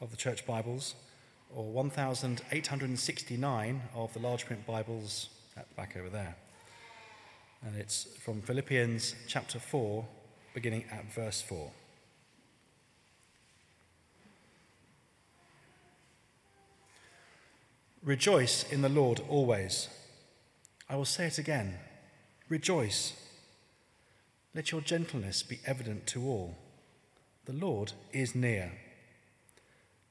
of the Church Bibles, or 1,869 of the large print Bibles at the back over there. And it's from Philippians chapter 4, beginning at verse 4. Rejoice in the Lord always. I will say it again rejoice. Let your gentleness be evident to all. The Lord is near.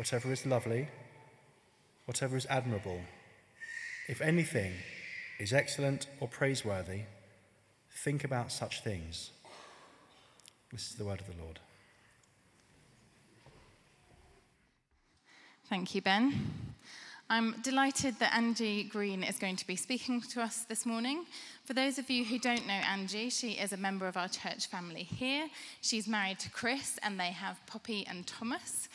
whatever is lovely, whatever is admirable, if anything is excellent or praiseworthy, think about such things. This is the word of the Lord. Thank you, Ben. I'm delighted that Angie Green is going to be speaking to us this morning. For those of you who don't know Angie, she is a member of our church family here. She's married to Chris, and they have Poppy and Thomas.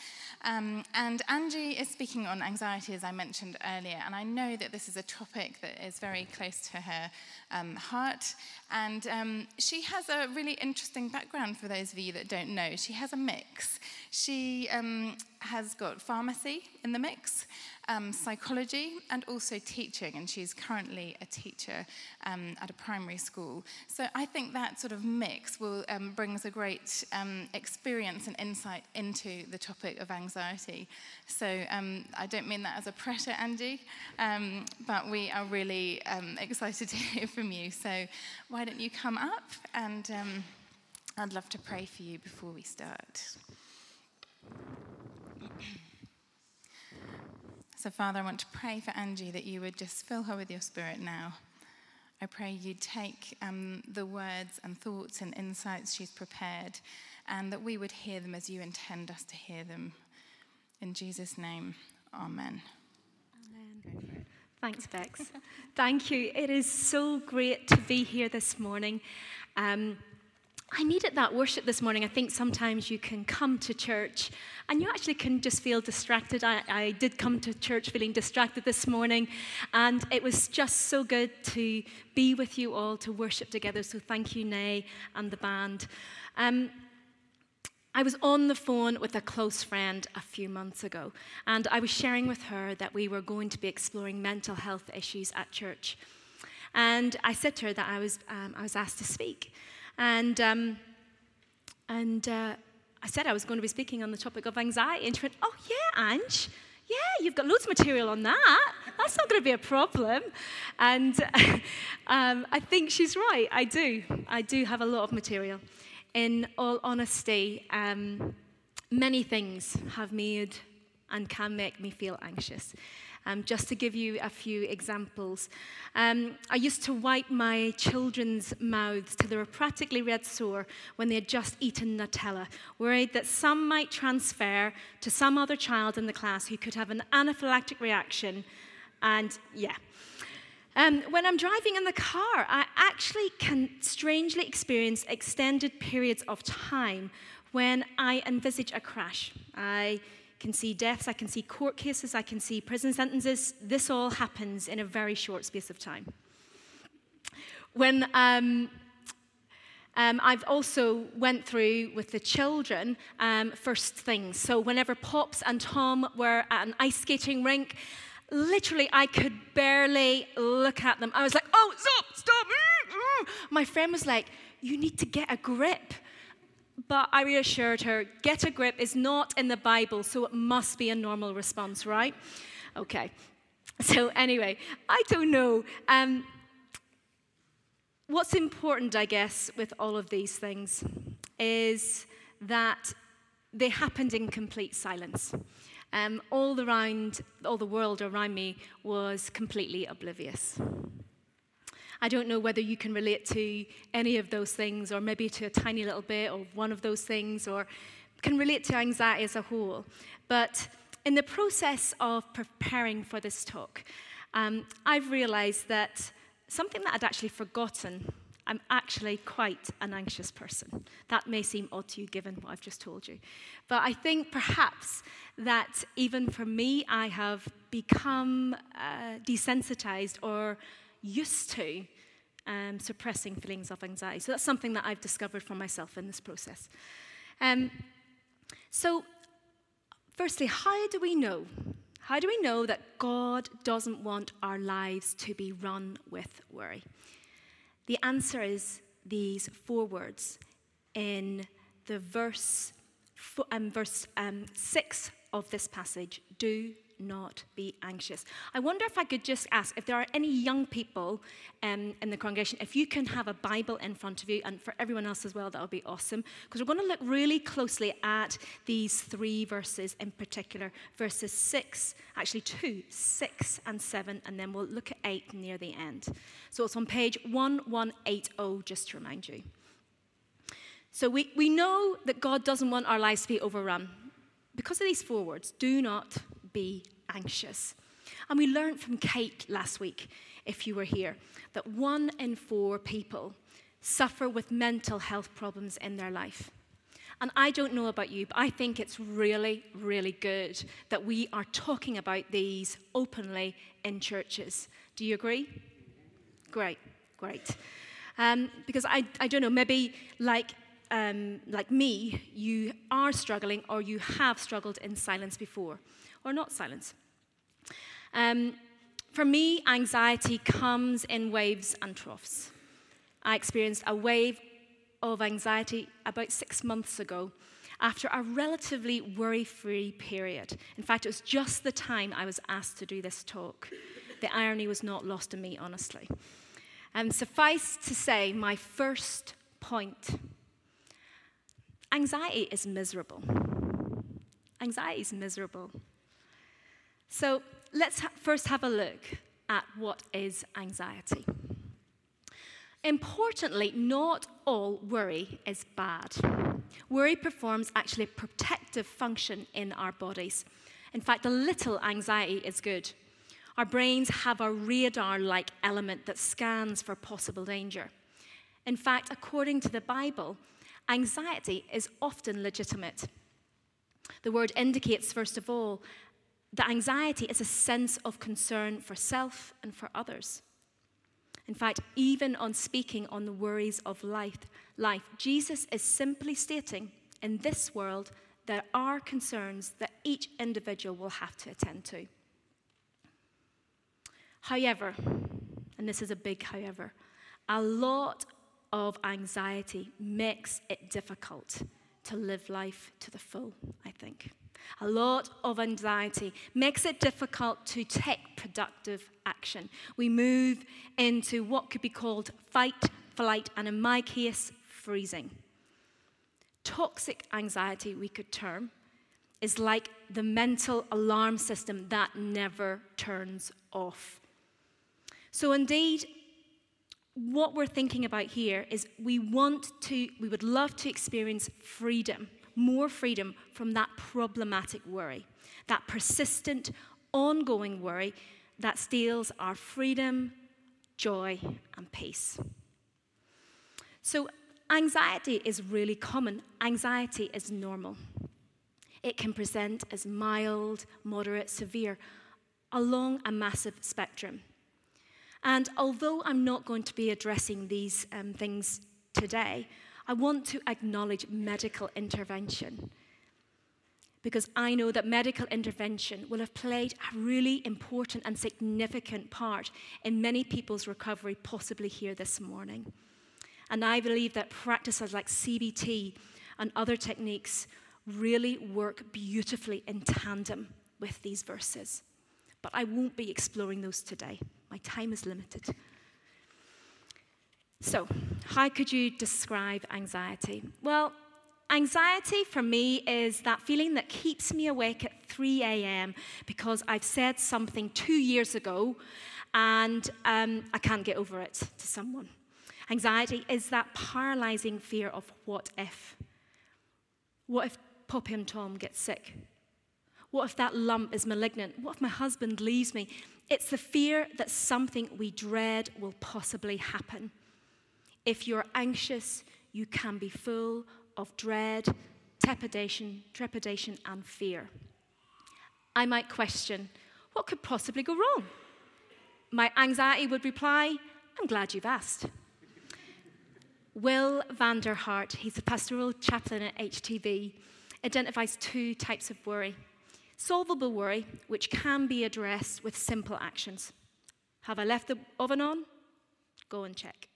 Um, and Angie is speaking on anxiety, as I mentioned earlier, and I know that this is a topic that is very close to her um, heart. And um, she has a really interesting background for those of you that don't know. She has a mix. She um, has got pharmacy in the mix, um, psychology, and also teaching. And she's currently a teacher um, at a primary school. So I think that sort of mix will um, brings a great um, experience and insight into the topic of anxiety. So um, I don't mean that as a pressure, Andy, um, but we are really excited to hear from you. So why don't you come up and I'd love to pray for you before we start. So, Father, I want to pray for Angie that you would just fill her with your spirit now. I pray you'd take um, the words and thoughts and insights she's prepared and that we would hear them as you intend us to hear them. In Jesus' name, amen. Amen. Thanks, Bex. Thank you. It is so great to be here this morning. Um, I needed that worship this morning. I think sometimes you can come to church and you actually can just feel distracted. I, I, did come to church feeling distracted this morning, and it was just so good to be with you all to worship together. So thank you, Nay, and the band. Um, I was on the phone with a close friend a few months ago, and I was sharing with her that we were going to be exploring mental health issues at church. And I said to her that I was, um, I was asked to speak. And, um, and uh, I said I was going to be speaking on the topic of anxiety. And she went, Oh, yeah, Ange. Yeah, you've got loads of material on that. That's not going to be a problem. And um, I think she's right. I do. I do have a lot of material. In all honesty, um, many things have made and can make me feel anxious. Um, just to give you a few examples. Um, I used to wipe my children's mouths till they were practically red sore when they had just eaten Nutella, worried that some might transfer to some other child in the class who could have an anaphylactic reaction. And yeah. Um, when I'm driving in the car, I actually can strangely experience extended periods of time when I envisage a crash. I can see deaths, I can see court cases, I can see prison sentences. This all happens in a very short space of time. When um, um, I've also went through with the children um, first things. So whenever Pops and Tom were at an ice skating rink, literally I could barely look at them. I was like, "Oh, stop, stop!" My friend was like, "You need to get a grip." But I reassured her, get a grip is not in the Bible, so it must be a normal response, right? Okay. So, anyway, I don't know. Um, what's important, I guess, with all of these things is that they happened in complete silence. Um, all around, all the world around me was completely oblivious. I don't know whether you can relate to any of those things, or maybe to a tiny little bit of one of those things, or can relate to anxiety as a whole. But in the process of preparing for this talk, um, I've realized that something that I'd actually forgotten I'm actually quite an anxious person. That may seem odd to you given what I've just told you. But I think perhaps that even for me, I have become uh, desensitized or used to um, suppressing feelings of anxiety. So that's something that I've discovered for myself in this process. Um, so, firstly, how do we know? How do we know that God doesn't want our lives to be run with worry? The answer is these four words in the verse, um, verse um, 6 of this passage do not be anxious. I wonder if I could just ask if there are any young people um, in the congregation, if you can have a Bible in front of you, and for everyone else as well, that would be awesome. Because we're going to look really closely at these three verses in particular verses 6, actually 2, 6 and 7, and then we'll look at 8 near the end. So it's on page 1180, just to remind you. So we, we know that God doesn't want our lives to be overrun. Because of these four words, do not be anxious. And we learned from Kate last week, if you were here, that one in four people suffer with mental health problems in their life. And I don't know about you, but I think it's really, really good that we are talking about these openly in churches. Do you agree? Great, great. Um, because I, I don't know, maybe like, um, like me, you are struggling or you have struggled in silence before, or not silence. Um, for me, anxiety comes in waves and troughs. I experienced a wave of anxiety about six months ago after a relatively worry free period. In fact, it was just the time I was asked to do this talk. The irony was not lost on me, honestly. And suffice to say, my first point anxiety is miserable. Anxiety is miserable. So let's ha- first have a look at what is anxiety. Importantly, not all worry is bad. Worry performs actually a protective function in our bodies. In fact, a little anxiety is good. Our brains have a radar like element that scans for possible danger. In fact, according to the Bible, anxiety is often legitimate. The word indicates, first of all, that anxiety is a sense of concern for self and for others. In fact, even on speaking on the worries of life, life, Jesus is simply stating in this world there are concerns that each individual will have to attend to. However, and this is a big however, a lot of anxiety makes it difficult to live life to the full, I think. A lot of anxiety makes it difficult to take productive action. We move into what could be called fight, flight, and in my case, freezing. Toxic anxiety, we could term, is like the mental alarm system that never turns off. So, indeed, what we're thinking about here is we want to, we would love to experience freedom, more freedom from that problematic worry, that persistent, ongoing worry that steals our freedom, joy, and peace. So, anxiety is really common. Anxiety is normal. It can present as mild, moderate, severe, along a massive spectrum. And although I'm not going to be addressing these um, things today, I want to acknowledge medical intervention. Because I know that medical intervention will have played a really important and significant part in many people's recovery, possibly here this morning. And I believe that practices like CBT and other techniques really work beautifully in tandem with these verses. But I won't be exploring those today. My time is limited. So, how could you describe anxiety? Well, anxiety for me is that feeling that keeps me awake at 3 a.m. because I've said something two years ago and um, I can't get over it to someone. Anxiety is that paralyzing fear of what if? What if Poppy and Tom get sick? What if that lump is malignant? What if my husband leaves me? It's the fear that something we dread will possibly happen. If you're anxious, you can be full of dread, trepidation, trepidation and fear. I might question, what could possibly go wrong? My anxiety would reply, I'm glad you've asked. Will van der Hart, he's a pastoral chaplain at HTB, identifies two types of worry solvable worry, which can be addressed with simple actions. Have I left the oven on? Go and check.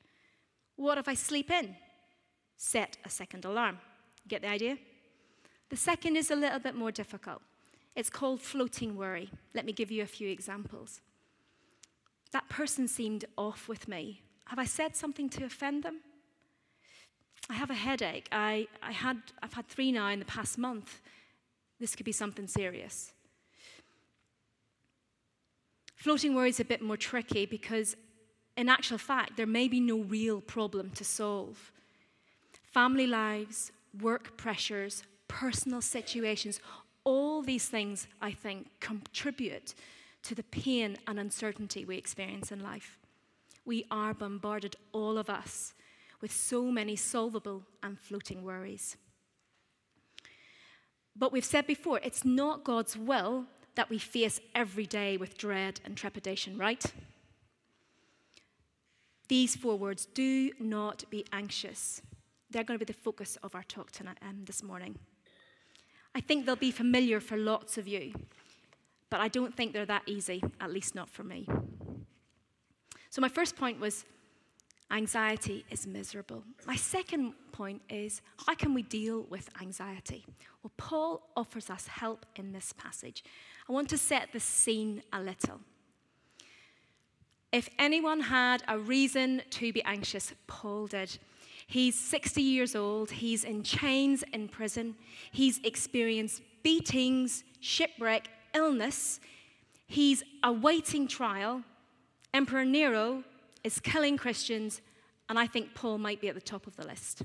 What if I sleep in? Set a second alarm. Get the idea? The second is a little bit more difficult. It's called floating worry. Let me give you a few examples. That person seemed off with me. Have I said something to offend them? I have a headache. I, I had, I've had three now in the past month. This could be something serious. Floating worry is a bit more tricky because, in actual fact, there may be no real problem to solve. Family lives, work pressures, personal situations, all these things, I think, contribute to the pain and uncertainty we experience in life. We are bombarded, all of us, with so many solvable and floating worries. But we've said before, it's not God's will that we face every day with dread and trepidation, right? These four words do not be anxious. They're going to be the focus of our talk tonight, um, this morning. I think they'll be familiar for lots of you, but I don't think they're that easy, at least not for me. So, my first point was anxiety is miserable. My second point is how can we deal with anxiety? Well, Paul offers us help in this passage. I want to set the scene a little. If anyone had a reason to be anxious, Paul did. He's 60 years old. He's in chains in prison. He's experienced beatings, shipwreck, illness. He's awaiting trial. Emperor Nero is killing Christians, and I think Paul might be at the top of the list.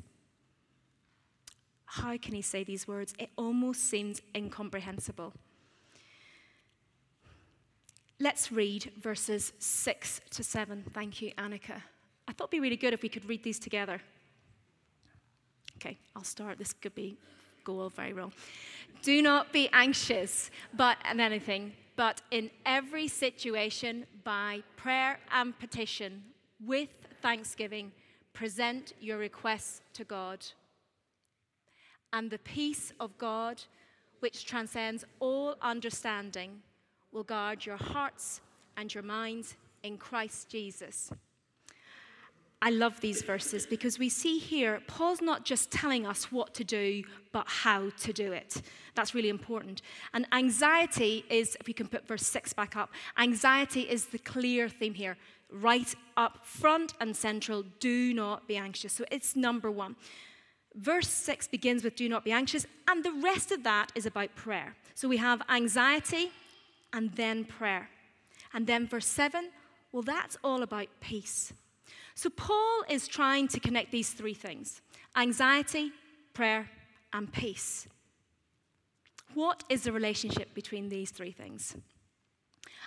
How can he say these words? It almost seems incomprehensible. Let's read verses 6 to 7. Thank you, Annika. I thought it'd be really good if we could read these together. Okay, I'll start. This could be go all very wrong. Do not be anxious but and anything, but in every situation by prayer and petition with thanksgiving present your requests to God. And the peace of God, which transcends all understanding, will guard your hearts and your minds in Christ Jesus. I love these verses because we see here Paul's not just telling us what to do, but how to do it. That's really important. And anxiety is, if we can put verse 6 back up, anxiety is the clear theme here. Right up front and central, do not be anxious. So it's number one. Verse 6 begins with do not be anxious, and the rest of that is about prayer. So we have anxiety and then prayer. And then verse 7, well, that's all about peace. So Paul is trying to connect these three things anxiety, prayer, and peace. What is the relationship between these three things?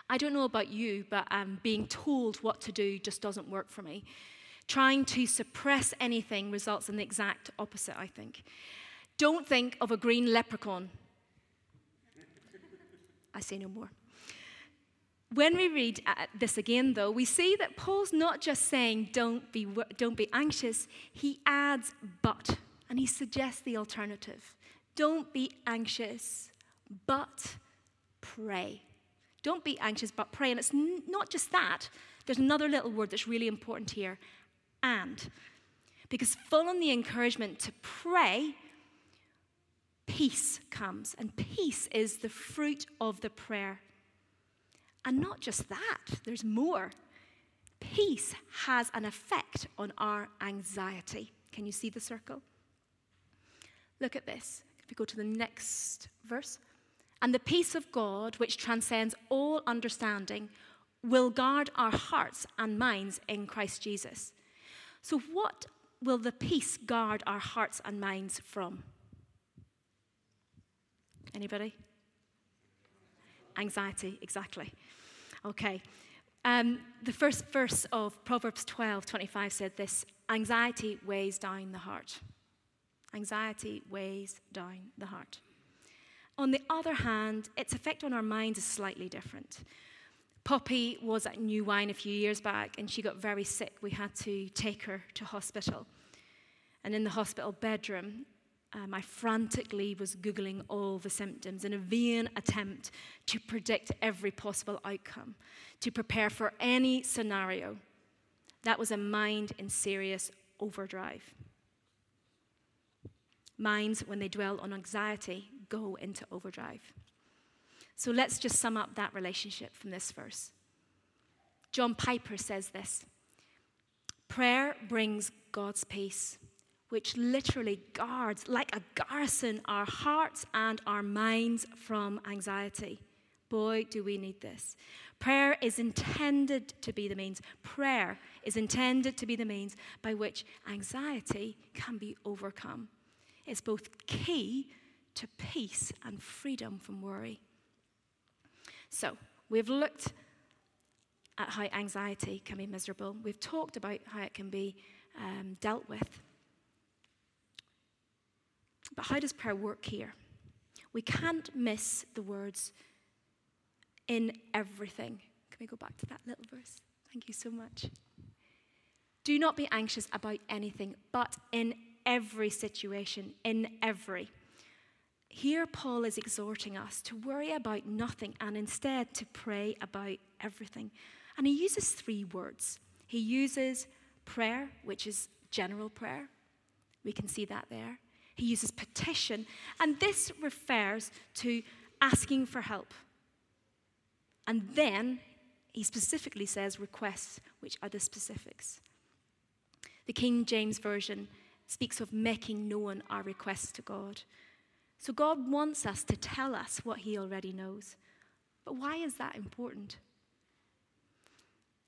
I don't know about you, but um, being told what to do just doesn't work for me. Trying to suppress anything results in the exact opposite, I think. Don't think of a green leprechaun. I say no more. When we read this again, though, we see that Paul's not just saying, don't be, don't be anxious, he adds, but, and he suggests the alternative. Don't be anxious, but pray. Don't be anxious, but pray. And it's n- not just that, there's another little word that's really important here and. Because following the encouragement to pray, peace comes. And peace is the fruit of the prayer and not just that, there's more. Peace has an effect on our anxiety. Can you see the circle? Look at this. If we go to the next verse. And the peace of God, which transcends all understanding, will guard our hearts and minds in Christ Jesus. So, what will the peace guard our hearts and minds from? Anybody? anxiety exactly? Okay. Um, the first verse of Proverbs 12 25 said this anxiety weighs down the heart. Anxiety weighs down the heart. On the other hand, its effect on our minds is slightly different. Poppy was at New Wine a few years back and she got very sick. We had to take her to hospital. And in the hospital bedroom, um, I frantically was Googling all the symptoms in a vain attempt to predict every possible outcome, to prepare for any scenario. That was a mind in serious overdrive. Minds, when they dwell on anxiety, go into overdrive. So let's just sum up that relationship from this verse. John Piper says this Prayer brings God's peace which literally guards, like a garrison, our hearts and our minds from anxiety. Boy, do we need this. Prayer is intended to be the means, prayer is intended to be the means by which anxiety can be overcome. It's both key to peace and freedom from worry. So, we've looked at how anxiety can be miserable, we've talked about how it can be um, dealt with. But how does prayer work here? We can't miss the words in everything. Can we go back to that little verse? Thank you so much. Do not be anxious about anything, but in every situation, in every. Here, Paul is exhorting us to worry about nothing and instead to pray about everything. And he uses three words. He uses prayer, which is general prayer. We can see that there. He uses petition, and this refers to asking for help. And then he specifically says requests, which are the specifics. The King James Version speaks of making known our requests to God. So God wants us to tell us what he already knows. But why is that important?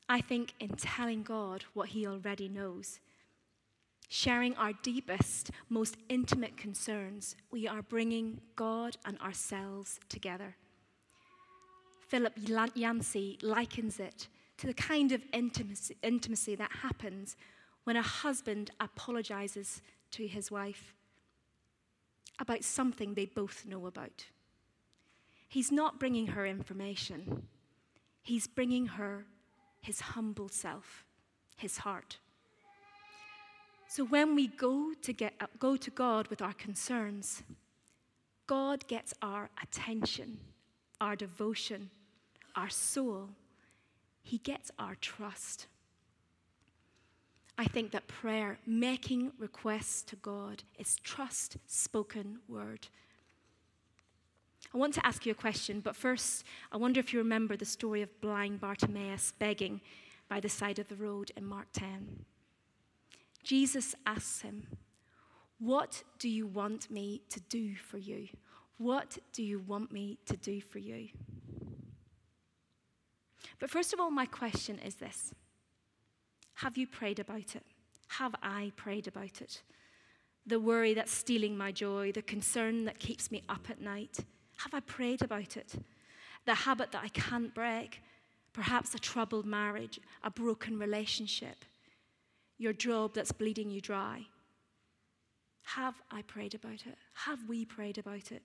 I think in telling God what he already knows, sharing our deepest, most intimate concerns, we are bringing God and ourselves together. Philip Yancey likens it to the kind of intimacy, intimacy that happens when a husband apologizes to his wife about something they both know about. He's not bringing her information, he's bringing her his humble self, his heart. So when we go to, get, uh, go to God with our concerns, God gets our attention, our devotion, our soul. He gets our trust. I think that prayer, making requests to God, is trust spoken word. I want to ask you a question, but first, I wonder if you remember the story of blind Bartimaeus begging by the side of the road in Mark 10. Jesus asks him, What do you want me to do for you? What do you want me to do for you? But first of all, my question is this Have you prayed about it? Have I prayed about it? The worry that's stealing my joy, the concern that keeps me up at night. Have I prayed about it? The habit that I can't break, perhaps a troubled marriage, a broken relationship, your job that's bleeding you dry. Have I prayed about it? Have we prayed about it?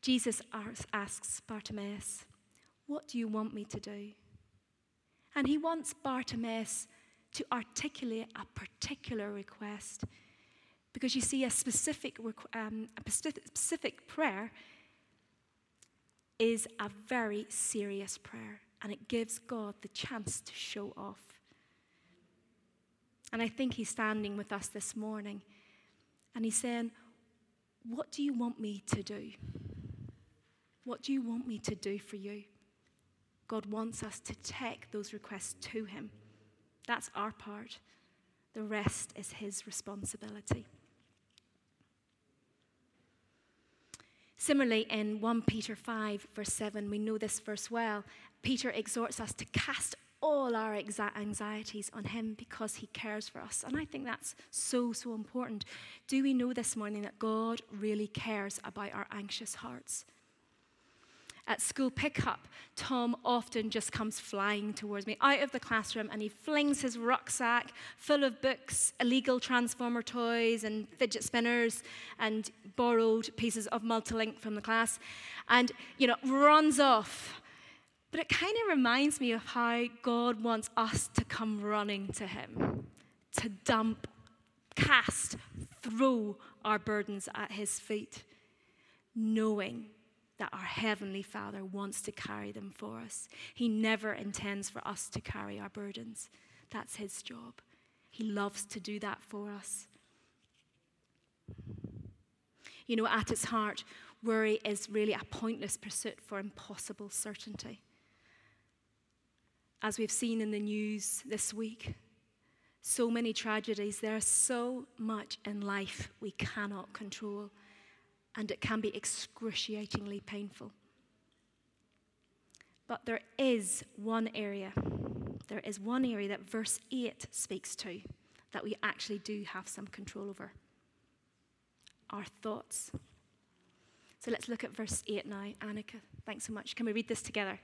Jesus asks Bartimaeus, What do you want me to do? And he wants Bartimaeus to articulate a particular request. Because you see, a specific, um, a specific prayer is a very serious prayer, and it gives God the chance to show off. And I think he's standing with us this morning and he's saying, What do you want me to do? What do you want me to do for you? God wants us to take those requests to him. That's our part. The rest is his responsibility. Similarly, in 1 Peter 5, verse 7, we know this verse well. Peter exhorts us to cast all our anxieties on Him because He cares for us. And I think that's so, so important. Do we know this morning that God really cares about our anxious hearts? At school pickup, Tom often just comes flying towards me out of the classroom and he flings his rucksack full of books, illegal transformer toys, and fidget spinners, and borrowed pieces of multilink from the class, and, you know, runs off. But it kind of reminds me of how God wants us to come running to him, to dump, cast, throw our burdens at his feet, knowing that our Heavenly Father wants to carry them for us. He never intends for us to carry our burdens. That's His job. He loves to do that for us. You know, at its heart, worry is really a pointless pursuit for impossible certainty. As we've seen in the news this week, so many tragedies, there's so much in life we cannot control and it can be excruciatingly painful. But there is one area, there is one area that verse 8 speaks to that we actually do have some control over our thoughts. So let's look at verse 8 now. Annika, thanks so much. Can we read this together?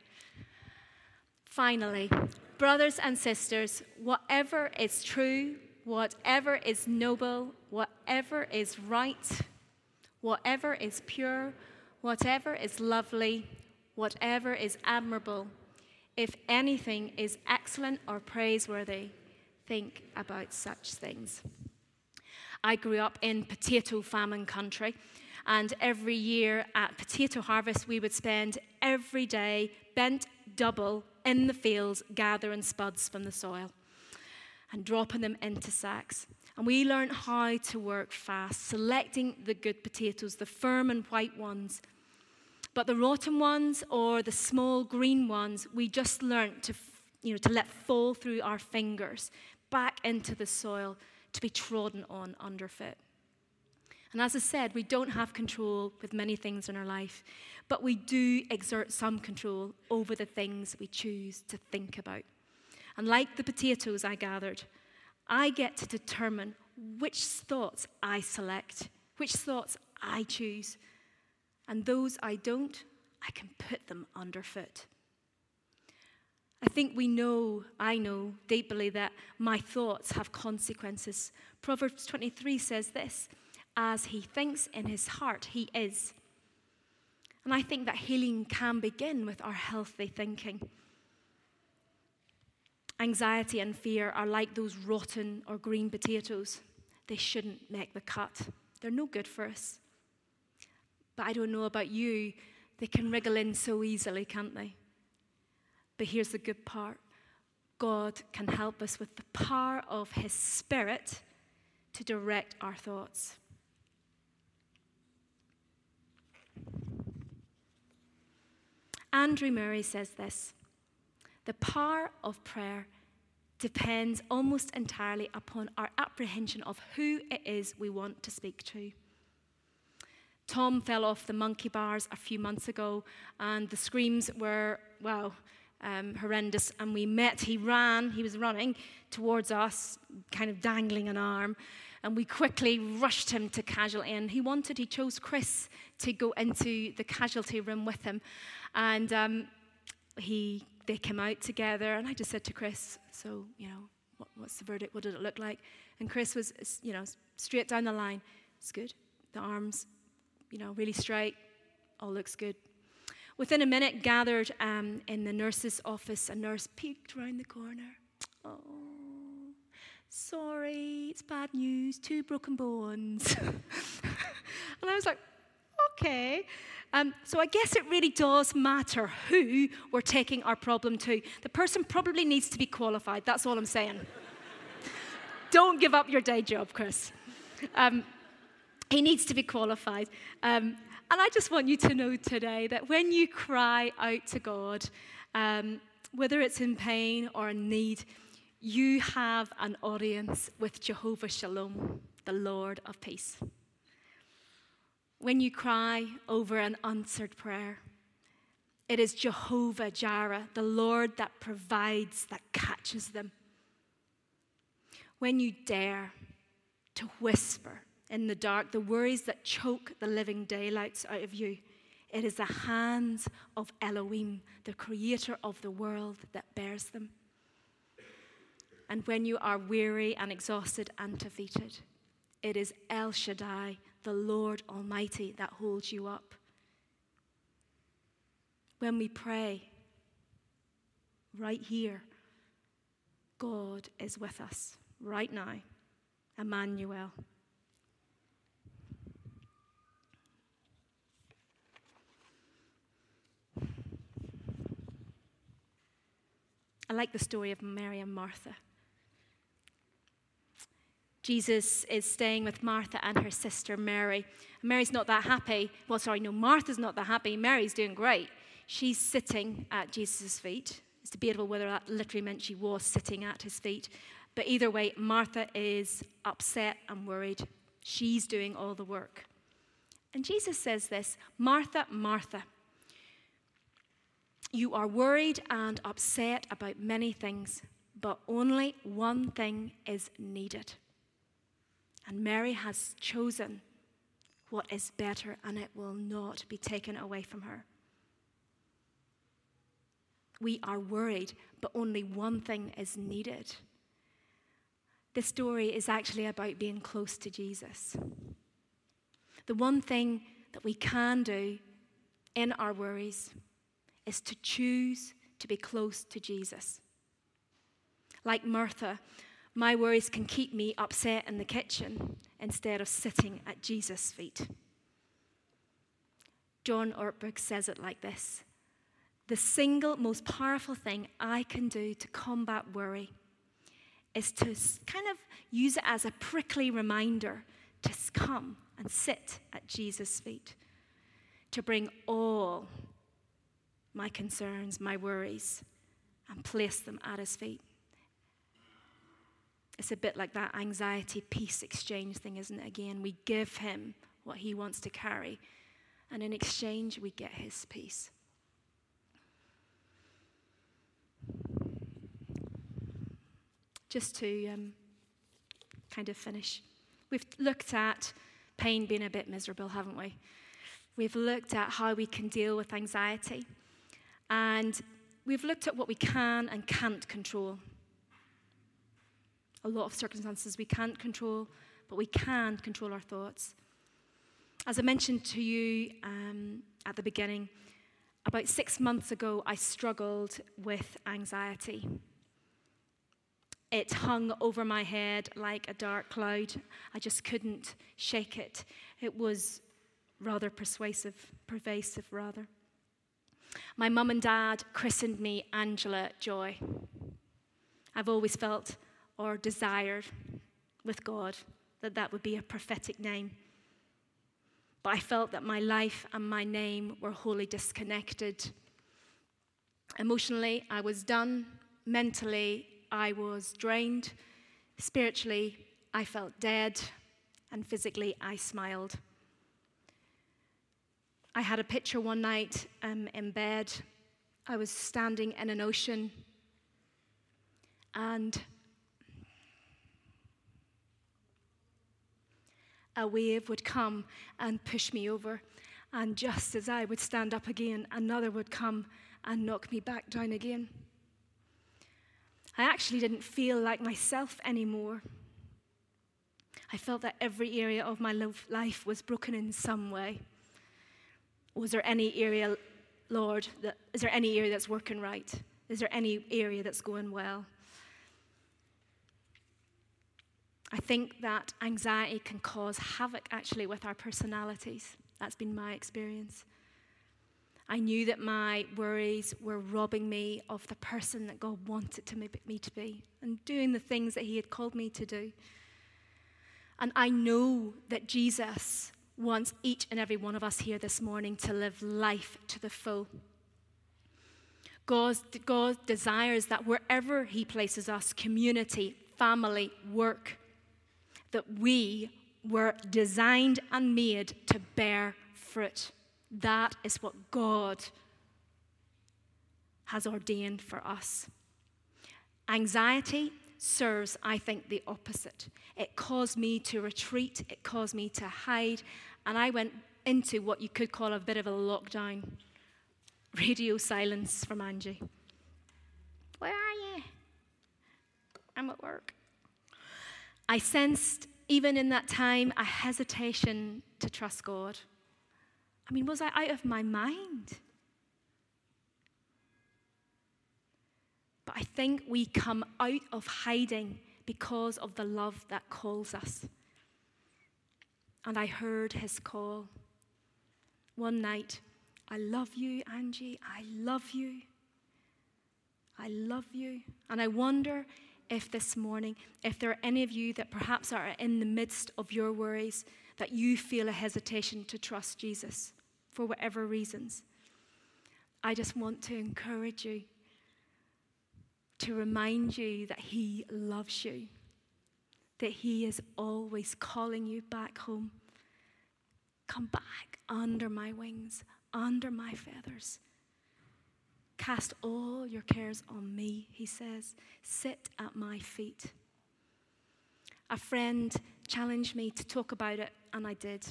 Finally, brothers and sisters, whatever is true, whatever is noble, whatever is right, whatever is pure, whatever is lovely, whatever is admirable, if anything is excellent or praiseworthy, think about such things. I grew up in potato famine country, and every year at potato harvest, we would spend every day bent double in the fields gathering spuds from the soil and dropping them into sacks. And we learned how to work fast, selecting the good potatoes, the firm and white ones. But the rotten ones or the small green ones, we just learned to, you know, to let fall through our fingers back into the soil to be trodden on underfoot. And as I said, we don't have control with many things in our life, but we do exert some control over the things we choose to think about. And like the potatoes I gathered, I get to determine which thoughts I select, which thoughts I choose. And those I don't, I can put them underfoot. I think we know, I know deeply that my thoughts have consequences. Proverbs 23 says this as he thinks in his heart, he is. And I think that healing can begin with our healthy thinking. Anxiety and fear are like those rotten or green potatoes. They shouldn't make the cut, they're no good for us. But I don't know about you, they can wriggle in so easily, can't they? But here's the good part God can help us with the power of His Spirit to direct our thoughts. Andrew Murray says this the power of prayer depends almost entirely upon our apprehension of who it is we want to speak to. Tom fell off the monkey bars a few months ago, and the screams were, well, um, horrendous. And we met, he ran, he was running towards us, kind of dangling an arm. And we quickly rushed him to casualty. And he wanted, he chose Chris to go into the casualty room with him. And um, he they came out together, and I just said to Chris, So, you know, what, what's the verdict? What did it look like? And Chris was, you know, straight down the line. It's good. The arms, you know, really straight. All looks good. Within a minute, gathered um, in the nurse's office, a nurse peeked around the corner. Oh, sorry, it's bad news. Two broken bones. and I was like, okay. Um, so I guess it really does matter who we're taking our problem to. The person probably needs to be qualified. That's all I'm saying. Don't give up your day job, Chris. Um, he needs to be qualified. Um, and I just want you to know today that when you cry out to God, um, whether it's in pain or in need, you have an audience with Jehovah Shalom, the Lord of peace when you cry over an answered prayer. It is Jehovah Jireh, the Lord that provides, that catches them. When you dare to whisper in the dark the worries that choke the living daylights out of you, It is the hands of Elohim, the creator of the world, that bears them. And when you are weary and exhausted and defeated, it is El Shaddai, the Lord Almighty, that holds you up. When we pray, right here, God is with us right now. Emmanuel. I like the story of Mary and Martha. Jesus is staying with Martha and her sister Mary. Mary's not that happy. Well, sorry, no, Martha's not that happy. Mary's doing great. She's sitting at Jesus' feet. It's debatable whether that literally meant she was sitting at his feet. But either way, Martha is upset and worried. She's doing all the work. And Jesus says this Martha, Martha, you are worried and upset about many things, but only one thing is needed. And Mary has chosen what is better, and it will not be taken away from her. We are worried, but only one thing is needed. This story is actually about being close to Jesus. The one thing that we can do in our worries is to choose to be close to Jesus. Like Martha, my worries can keep me upset in the kitchen instead of sitting at Jesus' feet. John Ortberg says it like this The single most powerful thing I can do to combat worry is to kind of use it as a prickly reminder to come and sit at Jesus' feet, to bring all my concerns, my worries, and place them at his feet. It's a bit like that anxiety peace exchange thing, isn't it? Again, we give him what he wants to carry, and in exchange, we get his peace. Just to um, kind of finish, we've looked at pain being a bit miserable, haven't we? We've looked at how we can deal with anxiety, and we've looked at what we can and can't control a lot of circumstances we can't control, but we can control our thoughts. As I mentioned to you um, at the beginning, about six months ago, I struggled with anxiety. It hung over my head like a dark cloud. I just couldn't shake it. It was rather persuasive, pervasive, rather. My mum and dad christened me Angela Joy. I've always felt or desired with God that that would be a prophetic name. But I felt that my life and my name were wholly disconnected. Emotionally, I was done. Mentally, I was drained. Spiritually, I felt dead. And physically, I smiled. I had a picture one night um, in bed. I was standing in an ocean, and a wave would come and push me over. And just as I would stand up again, another would come and knock me back down again. I actually didn't feel like myself anymore. I felt that every area of my life was broken in some way. Was there any area, Lord, that, is there any area that's working right? Is there any area that's going well? I think that anxiety can cause havoc actually with our personalities. That's been my experience. I knew that my worries were robbing me of the person that God wanted to me to be and doing the things that He had called me to do. And I know that Jesus wants each and every one of us here this morning to live life to the full. God desires that wherever He places us community, family, work that we were designed and made to bear fruit. That is what God has ordained for us. Anxiety serves, I think, the opposite. It caused me to retreat, it caused me to hide, and I went into what you could call a bit of a lockdown. Radio silence from Angie. Where are you? I'm at work. I sensed, even in that time, a hesitation to trust God. I mean, was I out of my mind? But I think we come out of hiding because of the love that calls us. And I heard his call. One night, I love you, Angie. I love you. I love you. And I wonder if this morning, if there are any of you that perhaps are in the midst of your worries, that you feel a hesitation to trust Jesus for whatever reasons, I just want to encourage you to remind you that He loves you, that He is always calling you back home. Come back under my wings, under my feathers. Cast all your cares on me, he says. Sit at my feet. A friend challenged me to talk about it, and I did.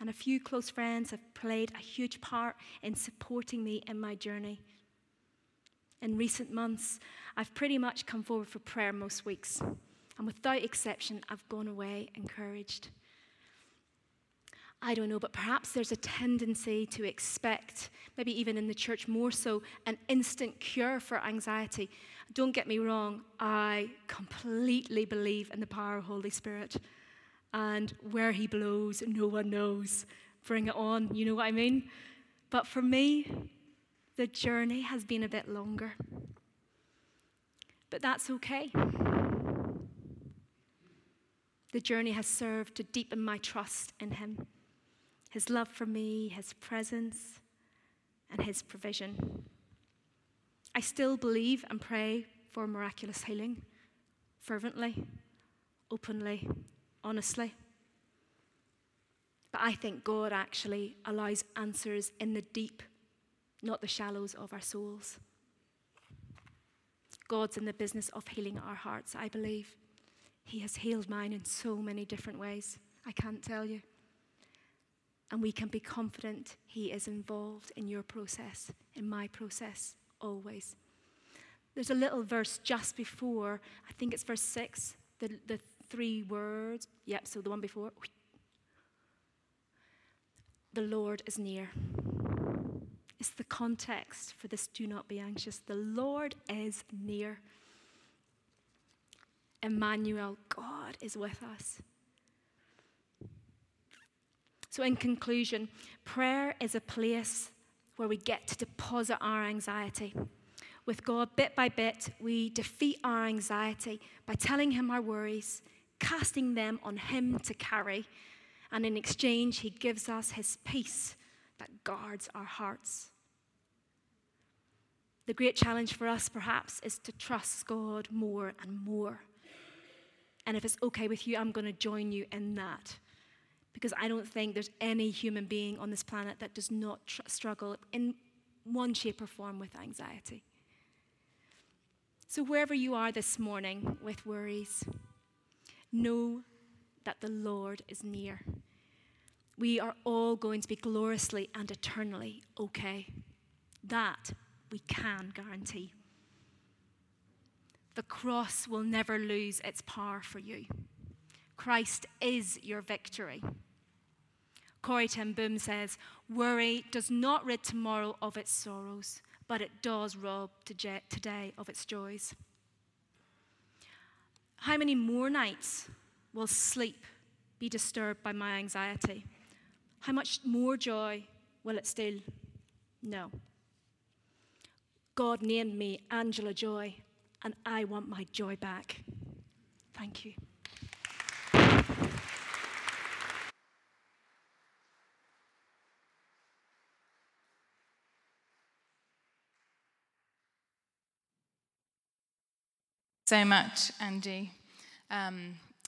And a few close friends have played a huge part in supporting me in my journey. In recent months, I've pretty much come forward for prayer most weeks, and without exception, I've gone away encouraged. I don't know, but perhaps there's a tendency to expect, maybe even in the church more so, an instant cure for anxiety. Don't get me wrong, I completely believe in the power of Holy Spirit. And where He blows, no one knows. Bring it on, you know what I mean? But for me, the journey has been a bit longer. But that's okay. The journey has served to deepen my trust in Him his love for me, his presence, and his provision. I still believe and pray for miraculous healing fervently, openly, honestly. But I think God actually allows answers in the deep, not the shallows of our souls. God's in the business of healing our hearts, I believe. He has healed mine in so many different ways. I can't tell you and we can be confident He is involved in your process, in my process, always. There's a little verse just before, I think it's verse 6, the, the three words. Yep, so the one before. The Lord is near. It's the context for this do not be anxious. The Lord is near. Emmanuel, God is with us. So, in conclusion, prayer is a place where we get to deposit our anxiety. With God, bit by bit, we defeat our anxiety by telling Him our worries, casting them on Him to carry, and in exchange, He gives us His peace that guards our hearts. The great challenge for us, perhaps, is to trust God more and more. And if it's okay with you, I'm going to join you in that because I don't think there's any human being on this planet that does not tr- struggle in one shape or form with anxiety. So, wherever you are this morning with worries, know that the Lord is near. We are all going to be gloriously and eternally okay. That we can guarantee. The cross will never lose its power for you. Christ is your victory. Corrie ten Boom says, Worry does not rid tomorrow of its sorrows, but it does rob today of its joys. How many more nights will sleep be disturbed by my anxiety? How much more joy will it steal? No. God named me Angela Joy, and I want my joy back. Thank you. So much, Angie. Um,